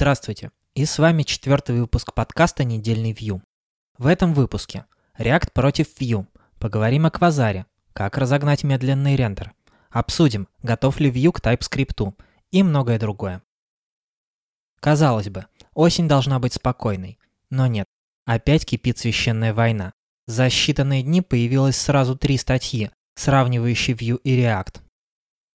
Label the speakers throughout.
Speaker 1: Здравствуйте, и с вами четвертый выпуск подкаста «Недельный View». В этом выпуске React против Vue, поговорим о квазаре, как разогнать медленный рендер, обсудим, готов ли Vue к TypeScript и многое другое. Казалось бы, осень должна быть спокойной, но нет, опять кипит священная война. За считанные дни появилось сразу три статьи, сравнивающие Vue и React.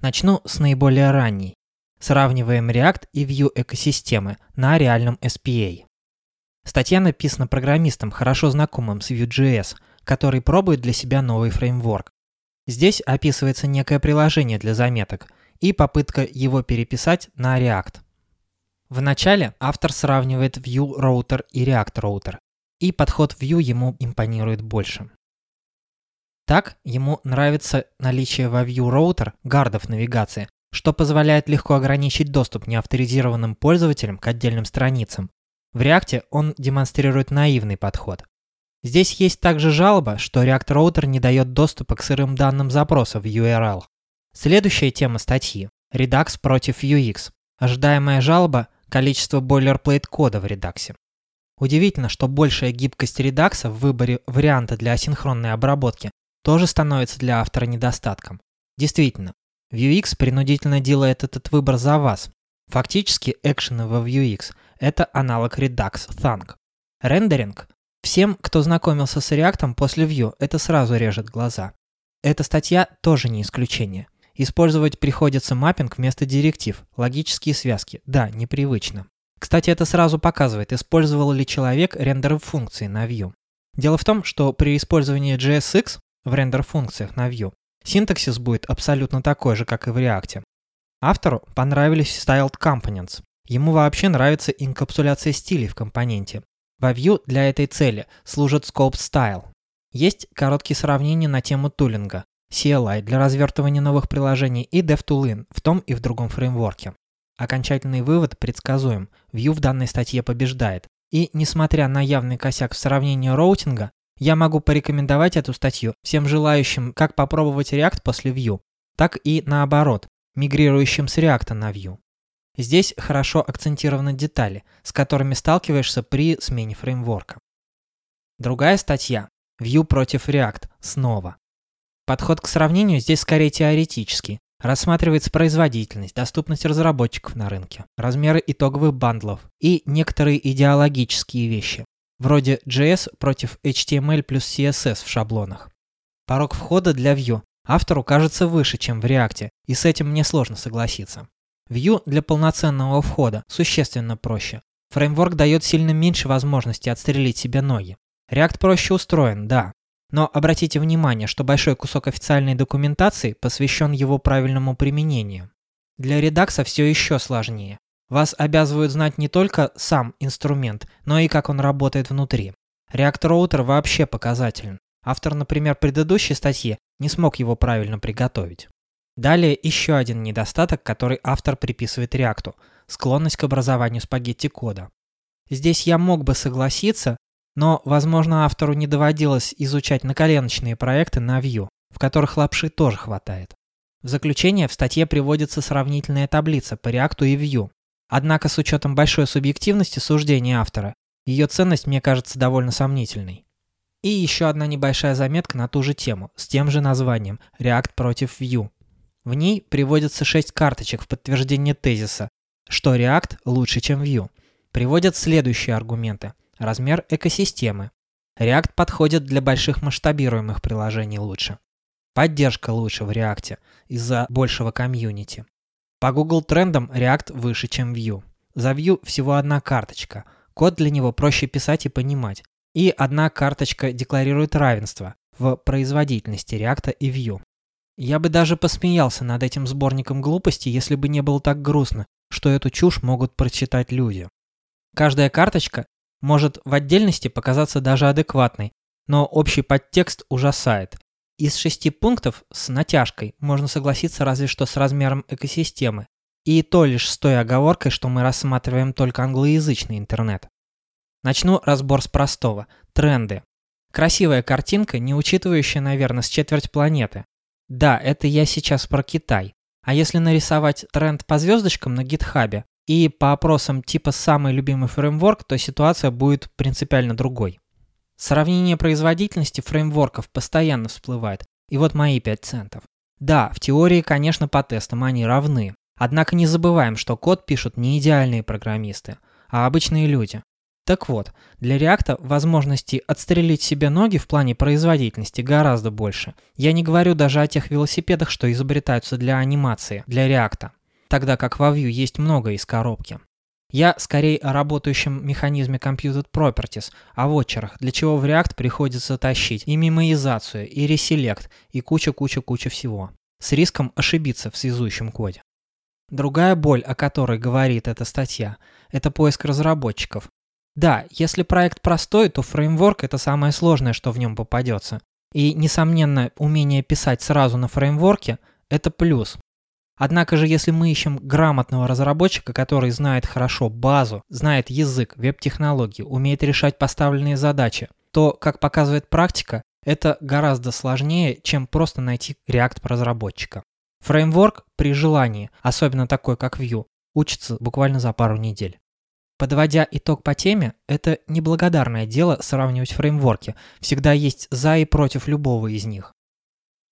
Speaker 1: Начну с наиболее ранней. Сравниваем React и Vue экосистемы на реальном SPA. Статья написана программистом, хорошо знакомым с Vue.js, который пробует для себя новый фреймворк. Здесь описывается некое приложение для заметок и попытка его переписать на React. В начале автор сравнивает Vue Router и React Router, и подход Vue ему импонирует больше. Так, ему нравится наличие во Vue Router гардов навигации, что позволяет легко ограничить доступ неавторизированным пользователям к отдельным страницам. В React он демонстрирует наивный подход. Здесь есть также жалоба, что React Router не дает доступа к сырым данным запроса в URL. Следующая тема статьи – Redux против UX. Ожидаемая жалоба – количество boilerplate кода в Redux. Удивительно, что большая гибкость Redux в выборе варианта для асинхронной обработки тоже становится для автора недостатком. Действительно, Vuex принудительно делает этот выбор за вас. Фактически, экшены во Vuex – это аналог Redux Thunk. Рендеринг – всем, кто знакомился с React после Vue, это сразу режет глаза. Эта статья тоже не исключение. Использовать приходится маппинг вместо директив, логические связки. Да, непривычно. Кстати, это сразу показывает, использовал ли человек рендер функции на Vue. Дело в том, что при использовании JSX в рендер-функциях на Vue, синтаксис будет абсолютно такой же, как и в React. Автору понравились styled components. Ему вообще нравится инкапсуляция стилей в компоненте. Во Vue для этой цели служит scope style. Есть короткие сравнения на тему тулинга, CLI для развертывания новых приложений и DevToolin в том и в другом фреймворке. Окончательный вывод предсказуем. Vue в данной статье побеждает. И, несмотря на явный косяк в сравнении роутинга, я могу порекомендовать эту статью всем желающим как попробовать React после Vue, так и наоборот, мигрирующим с React на Vue. Здесь хорошо акцентированы детали, с которыми сталкиваешься при смене фреймворка. Другая статья – Vue против React снова. Подход к сравнению здесь скорее теоретический. Рассматривается производительность, доступность разработчиков на рынке, размеры итоговых бандлов и некоторые идеологические вещи вроде JS против HTML плюс CSS в шаблонах. Порог входа для Vue автору кажется выше, чем в React, и с этим мне сложно согласиться. Vue для полноценного входа существенно проще. Фреймворк дает сильно меньше возможностей отстрелить себе ноги. React проще устроен, да. Но обратите внимание, что большой кусок официальной документации посвящен его правильному применению. Для Redux все еще сложнее. Вас обязывают знать не только сам инструмент, но и как он работает внутри. React Router вообще показателен. Автор, например, предыдущей статьи не смог его правильно приготовить. Далее еще один недостаток, который автор приписывает React – склонность к образованию спагетти кода. Здесь я мог бы согласиться, но, возможно, автору не доводилось изучать наколеночные проекты на Vue, в которых лапши тоже хватает. В заключение в статье приводится сравнительная таблица по React и Vue, Однако с учетом большой субъективности суждения автора, ее ценность мне кажется довольно сомнительной. И еще одна небольшая заметка на ту же тему, с тем же названием React против Vue. В ней приводятся 6 карточек в подтверждение тезиса, что React лучше, чем Vue. Приводят следующие аргументы. Размер экосистемы. React подходит для больших масштабируемых приложений лучше. Поддержка лучше в React из-за большего комьюнити. По Google трендам React выше, чем Vue. За Vue всего одна карточка. Код для него проще писать и понимать. И одна карточка декларирует равенство в производительности React и Vue. Я бы даже посмеялся над этим сборником глупостей, если бы не было так грустно, что эту чушь могут прочитать люди. Каждая карточка может в отдельности показаться даже адекватной, но общий подтекст ужасает. Из шести пунктов с натяжкой можно согласиться разве что с размером экосистемы, и то лишь с той оговоркой, что мы рассматриваем только англоязычный интернет. Начну разбор с простого. Тренды. Красивая картинка, не учитывающая, наверное, с четверть планеты. Да, это я сейчас про Китай. А если нарисовать тренд по звездочкам на гитхабе, и по опросам типа «самый любимый фреймворк», то ситуация будет принципиально другой. Сравнение производительности фреймворков постоянно всплывает, и вот мои 5 центов. Да, в теории, конечно, по тестам они равны. Однако не забываем, что код пишут не идеальные программисты, а обычные люди. Так вот, для React возможности отстрелить себе ноги в плане производительности гораздо больше. Я не говорю даже о тех велосипедах, что изобретаются для анимации, для React, тогда как во Vue есть много из коробки. Я скорее о работающем механизме Computed Properties, о вотчерах, для чего в React приходится тащить и мемоизацию, и реселект, и куча-куча-куча всего. С риском ошибиться в связующем коде. Другая боль, о которой говорит эта статья, это поиск разработчиков. Да, если проект простой, то фреймворк – это самое сложное, что в нем попадется. И, несомненно, умение писать сразу на фреймворке – это плюс. Однако же, если мы ищем грамотного разработчика, который знает хорошо базу, знает язык, веб-технологии, умеет решать поставленные задачи, то, как показывает практика, это гораздо сложнее, чем просто найти React-разработчика. Фреймворк при желании, особенно такой как Vue, учится буквально за пару недель. Подводя итог по теме, это неблагодарное дело сравнивать фреймворки, всегда есть за и против любого из них.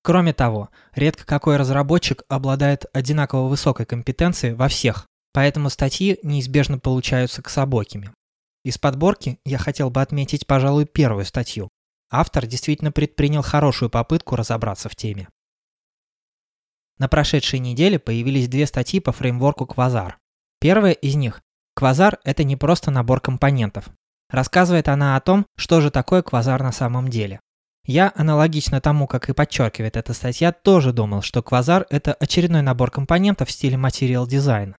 Speaker 1: Кроме того, редко какой разработчик обладает одинаково высокой компетенцией во всех, поэтому статьи неизбежно получаются кособокими. Из подборки я хотел бы отметить, пожалуй, первую статью. Автор действительно предпринял хорошую попытку разобраться в теме. На прошедшей неделе появились две статьи по фреймворку Quasar. Первая из них Квазар – это не просто набор компонентов. Рассказывает она о том, что же такое квазар на самом деле. Я, аналогично тому, как и подчеркивает эта статья, тоже думал, что квазар – это очередной набор компонентов в стиле материал дизайна.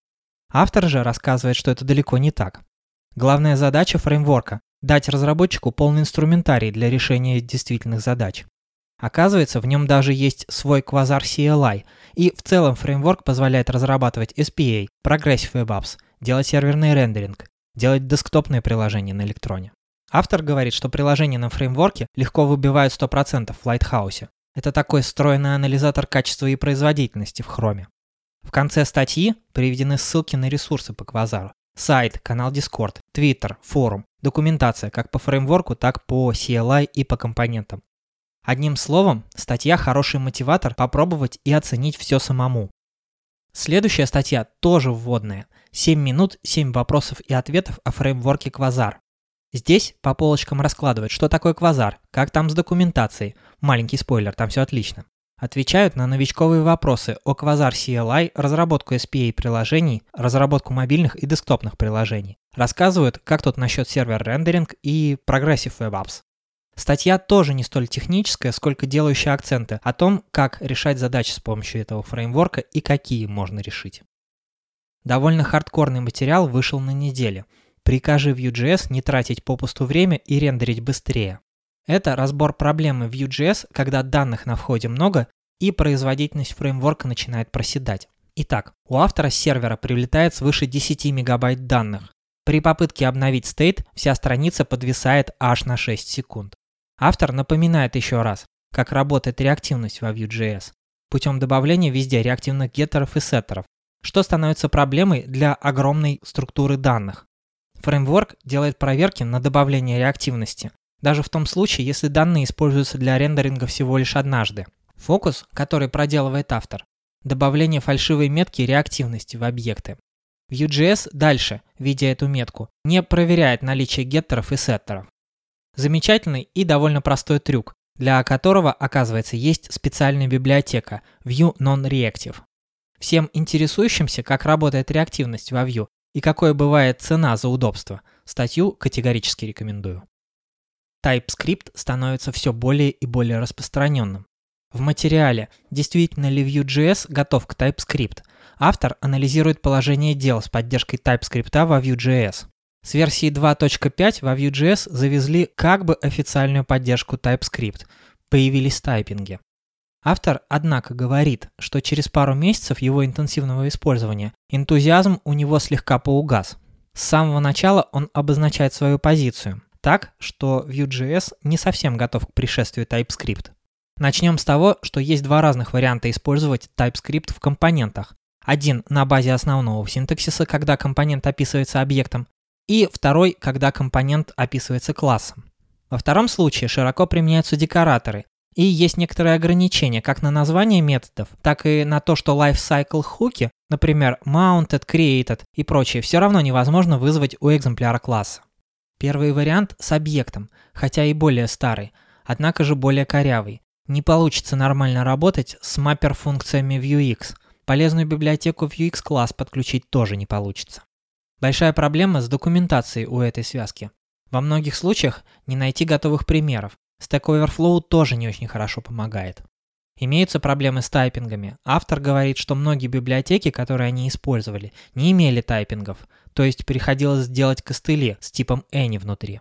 Speaker 1: Автор же рассказывает, что это далеко не так. Главная задача фреймворка – дать разработчику полный инструментарий для решения действительных задач. Оказывается, в нем даже есть свой квазар CLI, и в целом фреймворк позволяет разрабатывать SPA, Progressive Web Apps, делать серверный рендеринг, делать десктопные приложения на электроне. Автор говорит, что приложения на фреймворке легко выбивают 100% в Lighthouse. Это такой встроенный анализатор качества и производительности в Chrome. В конце статьи приведены ссылки на ресурсы по квазару. Сайт, канал Discord, Twitter, форум, документация как по фреймворку, так по CLI и по компонентам. Одним словом, статья хороший мотиватор попробовать и оценить все самому. Следующая статья тоже вводная. 7 минут, 7 вопросов и ответов о фреймворке Quasar. Здесь по полочкам раскладывают, что такое Quasar, как там с документацией. Маленький спойлер, там все отлично. Отвечают на новичковые вопросы о Quasar CLI, разработку SPA приложений, разработку мобильных и десктопных приложений. Рассказывают, как тут насчет сервер-рендеринг и Progressive Web Apps. Статья тоже не столь техническая, сколько делающая акценты о том, как решать задачи с помощью этого фреймворка и какие можно решить. Довольно хардкорный материал вышел на неделе. Прикажи Vue.js не тратить попусту время и рендерить быстрее. Это разбор проблемы Vue.js, когда данных на входе много и производительность фреймворка начинает проседать. Итак, у автора сервера прилетает свыше 10 мегабайт данных. При попытке обновить стейт вся страница подвисает аж на 6 секунд. Автор напоминает еще раз, как работает реактивность во Vue.js путем добавления везде реактивных геттеров и сеттеров, что становится проблемой для огромной структуры данных. Фреймворк делает проверки на добавление реактивности, даже в том случае, если данные используются для рендеринга всего лишь однажды. Фокус, который проделывает автор – добавление фальшивой метки реактивности в объекты. Vue.js дальше, видя эту метку, не проверяет наличие геттеров и сеттеров. Замечательный и довольно простой трюк, для которого, оказывается, есть специальная библиотека Vue Non-Reactive. Всем интересующимся, как работает реактивность во Vue и какое бывает цена за удобство, статью категорически рекомендую. TypeScript становится все более и более распространенным. В материале «Действительно ли Vue.js готов к TypeScript?» автор анализирует положение дел с поддержкой TypeScript во Vue.js. С версии 2.5 во Vue.js завезли как бы официальную поддержку TypeScript. Появились тайпинги. Автор, однако, говорит, что через пару месяцев его интенсивного использования энтузиазм у него слегка поугас. С самого начала он обозначает свою позицию, так, что Vue.js не совсем готов к пришествию TypeScript. Начнем с того, что есть два разных варианта использовать TypeScript в компонентах. Один на базе основного синтаксиса, когда компонент описывается объектом, и второй, когда компонент описывается классом. Во втором случае широко применяются декораторы, и есть некоторые ограничения как на название методов, так и на то, что lifecycle хуки, например, mounted, created и прочее, все равно невозможно вызвать у экземпляра класса. Первый вариант с объектом, хотя и более старый, однако же более корявый. Не получится нормально работать с маппер-функциями Vuex. Полезную библиотеку Vuex класс подключить тоже не получится. Большая проблема с документацией у этой связки. Во многих случаях не найти готовых примеров, Stack Overflow тоже не очень хорошо помогает. Имеются проблемы с тайпингами. Автор говорит, что многие библиотеки, которые они использовали, не имели тайпингов, то есть приходилось делать костыли с типом any внутри.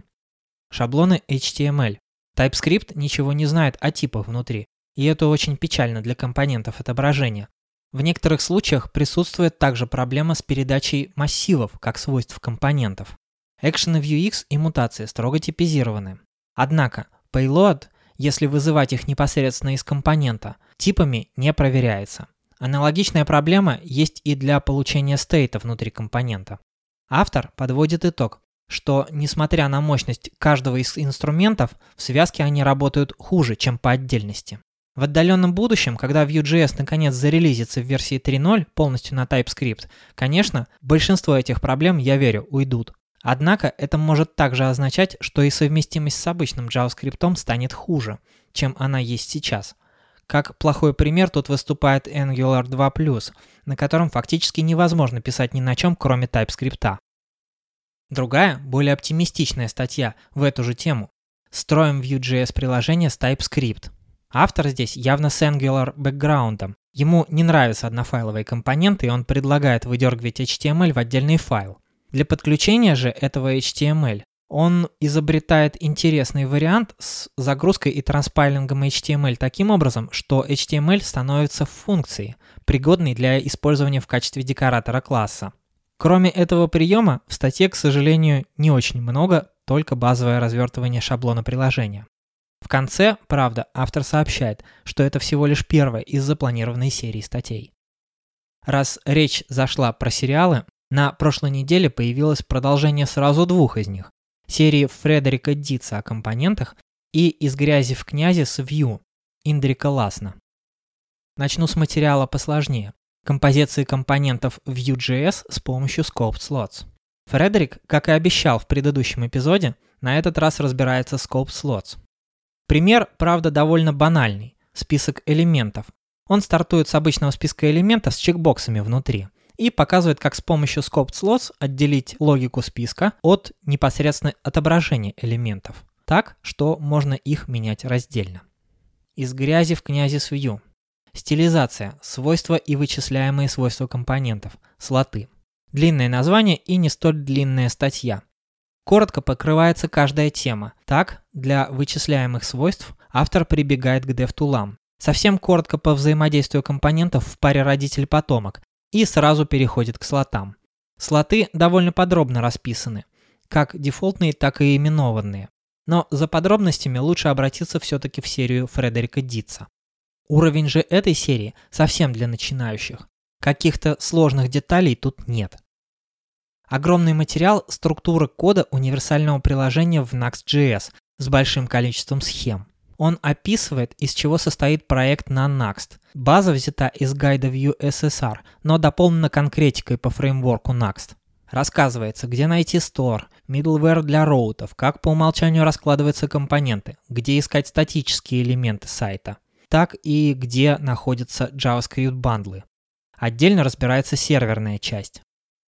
Speaker 1: Шаблоны HTML. TypeScript ничего не знает о типах внутри, и это очень печально для компонентов отображения. В некоторых случаях присутствует также проблема с передачей массивов как свойств компонентов. Экшены Vuex и мутации строго типизированы. Однако Payload, если вызывать их непосредственно из компонента, типами не проверяется. Аналогичная проблема есть и для получения стейта внутри компонента. Автор подводит итог, что несмотря на мощность каждого из инструментов, в связке они работают хуже, чем по отдельности. В отдаленном будущем, когда Vue.js наконец зарелизится в версии 3.0 полностью на TypeScript, конечно, большинство этих проблем, я верю, уйдут. Однако это может также означать, что и совместимость с обычным JavaScript станет хуже, чем она есть сейчас. Как плохой пример тут выступает Angular 2+, на котором фактически невозможно писать ни на чем, кроме TypeScript. Другая, более оптимистичная статья в эту же тему. Строим Vue.js приложение с TypeScript. Автор здесь явно с Angular бэкграундом. Ему не нравятся однофайловые компоненты, и он предлагает выдергивать HTML в отдельный файл. Для подключения же этого HTML он изобретает интересный вариант с загрузкой и транспайлингом HTML таким образом, что HTML становится функцией, пригодной для использования в качестве декоратора класса. Кроме этого приема, в статье, к сожалению, не очень много, только базовое развертывание шаблона приложения. В конце, правда, автор сообщает, что это всего лишь первая из запланированной серии статей. Раз речь зашла про сериалы, на прошлой неделе появилось продолжение сразу двух из них. Серии Фредерика Дитса о компонентах и «Из грязи в князи» с Vue Индрика Ласна. Начну с материала посложнее. Композиции компонентов Vue.js с помощью Scoped Slots. Фредерик, как и обещал в предыдущем эпизоде, на этот раз разбирается Scoped Slots. Пример, правда, довольно банальный. Список элементов. Он стартует с обычного списка элементов с чекбоксами внутри – и показывает, как с помощью scoped slots отделить логику списка от непосредственно отображения элементов, так, что можно их менять раздельно. Из грязи в князи с view. Стилизация, свойства и вычисляемые свойства компонентов, слоты. Длинное название и не столь длинная статья. Коротко покрывается каждая тема. Так, для вычисляемых свойств автор прибегает к DevTools. Совсем коротко по взаимодействию компонентов в паре родитель-потомок, и сразу переходит к слотам. Слоты довольно подробно расписаны, как дефолтные, так и именованные. Но за подробностями лучше обратиться все-таки в серию Фредерика Дитса. Уровень же этой серии совсем для начинающих. Каких-то сложных деталей тут нет. Огромный материал структуры кода универсального приложения в Next.js с большим количеством схем. Он описывает, из чего состоит проект на Next. База взята из гайда Vue SSR, но дополнена конкретикой по фреймворку Next. Рассказывается, где найти store, middleware для роутов, как по умолчанию раскладываются компоненты, где искать статические элементы сайта, так и где находятся JavaScript бандлы. Отдельно разбирается серверная часть.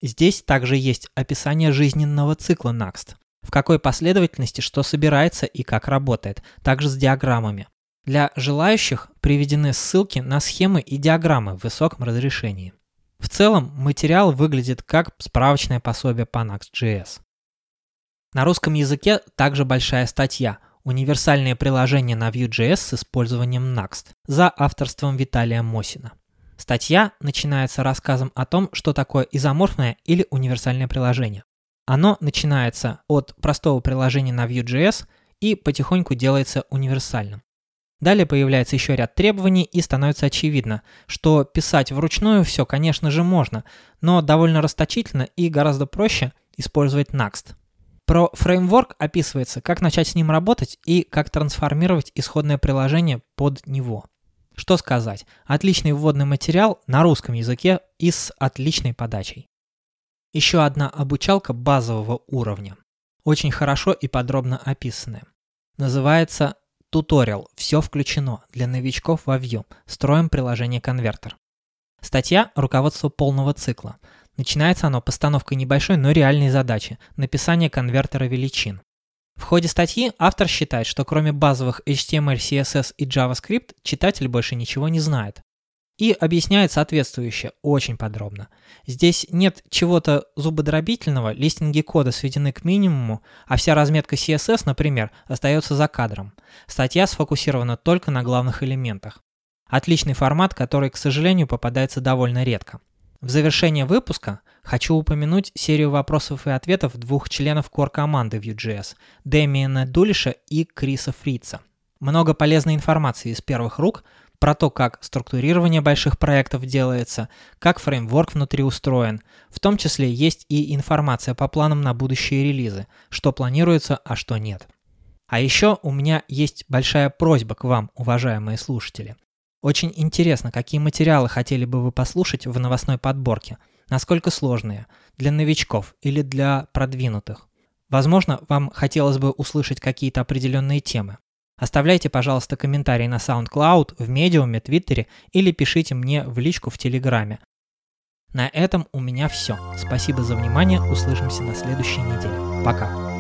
Speaker 1: Здесь также есть описание жизненного цикла Next, в какой последовательности что собирается и как работает, также с диаграммами. Для желающих приведены ссылки на схемы и диаграммы в высоком разрешении. В целом материал выглядит как справочное пособие по Next.js. На русском языке также большая статья «Универсальное приложение на Vue.js с использованием Next» за авторством Виталия Мосина. Статья начинается рассказом о том, что такое изоморфное или универсальное приложение. Оно начинается от простого приложения на Vue.js и потихоньку делается универсальным. Далее появляется еще ряд требований и становится очевидно, что писать вручную все, конечно же, можно, но довольно расточительно и гораздо проще использовать Next. Про фреймворк описывается, как начать с ним работать и как трансформировать исходное приложение под него. Что сказать, отличный вводный материал на русском языке и с отличной подачей. Еще одна обучалка базового уровня, очень хорошо и подробно описанная. Называется Туториал «Все включено» для новичков во Vue. Строим приложение конвертер. Статья «Руководство полного цикла». Начинается оно постановкой небольшой, но реальной задачи – написания конвертера величин. В ходе статьи автор считает, что кроме базовых HTML, CSS и JavaScript читатель больше ничего не знает. И объясняет соответствующе, очень подробно. Здесь нет чего-то зубодробительного, листинги кода сведены к минимуму, а вся разметка CSS, например, остается за кадром. Статья сфокусирована только на главных элементах. Отличный формат, который, к сожалению, попадается довольно редко. В завершение выпуска хочу упомянуть серию вопросов и ответов двух членов core-команды Vue.js – Дэмиена Дулиша и Криса Фрица. Много полезной информации из первых рук про то, как структурирование больших проектов делается, как фреймворк внутри устроен. В том числе есть и информация по планам на будущие релизы, что планируется, а что нет. А еще у меня есть большая просьба к вам, уважаемые слушатели. Очень интересно, какие материалы хотели бы вы послушать в новостной подборке, насколько сложные, для новичков или для продвинутых. Возможно, вам хотелось бы услышать какие-то определенные темы. Оставляйте, пожалуйста, комментарии на SoundCloud, в Медиуме, Твиттере или пишите мне в личку в Телеграме. На этом у меня все. Спасибо за внимание. Услышимся на следующей неделе. Пока.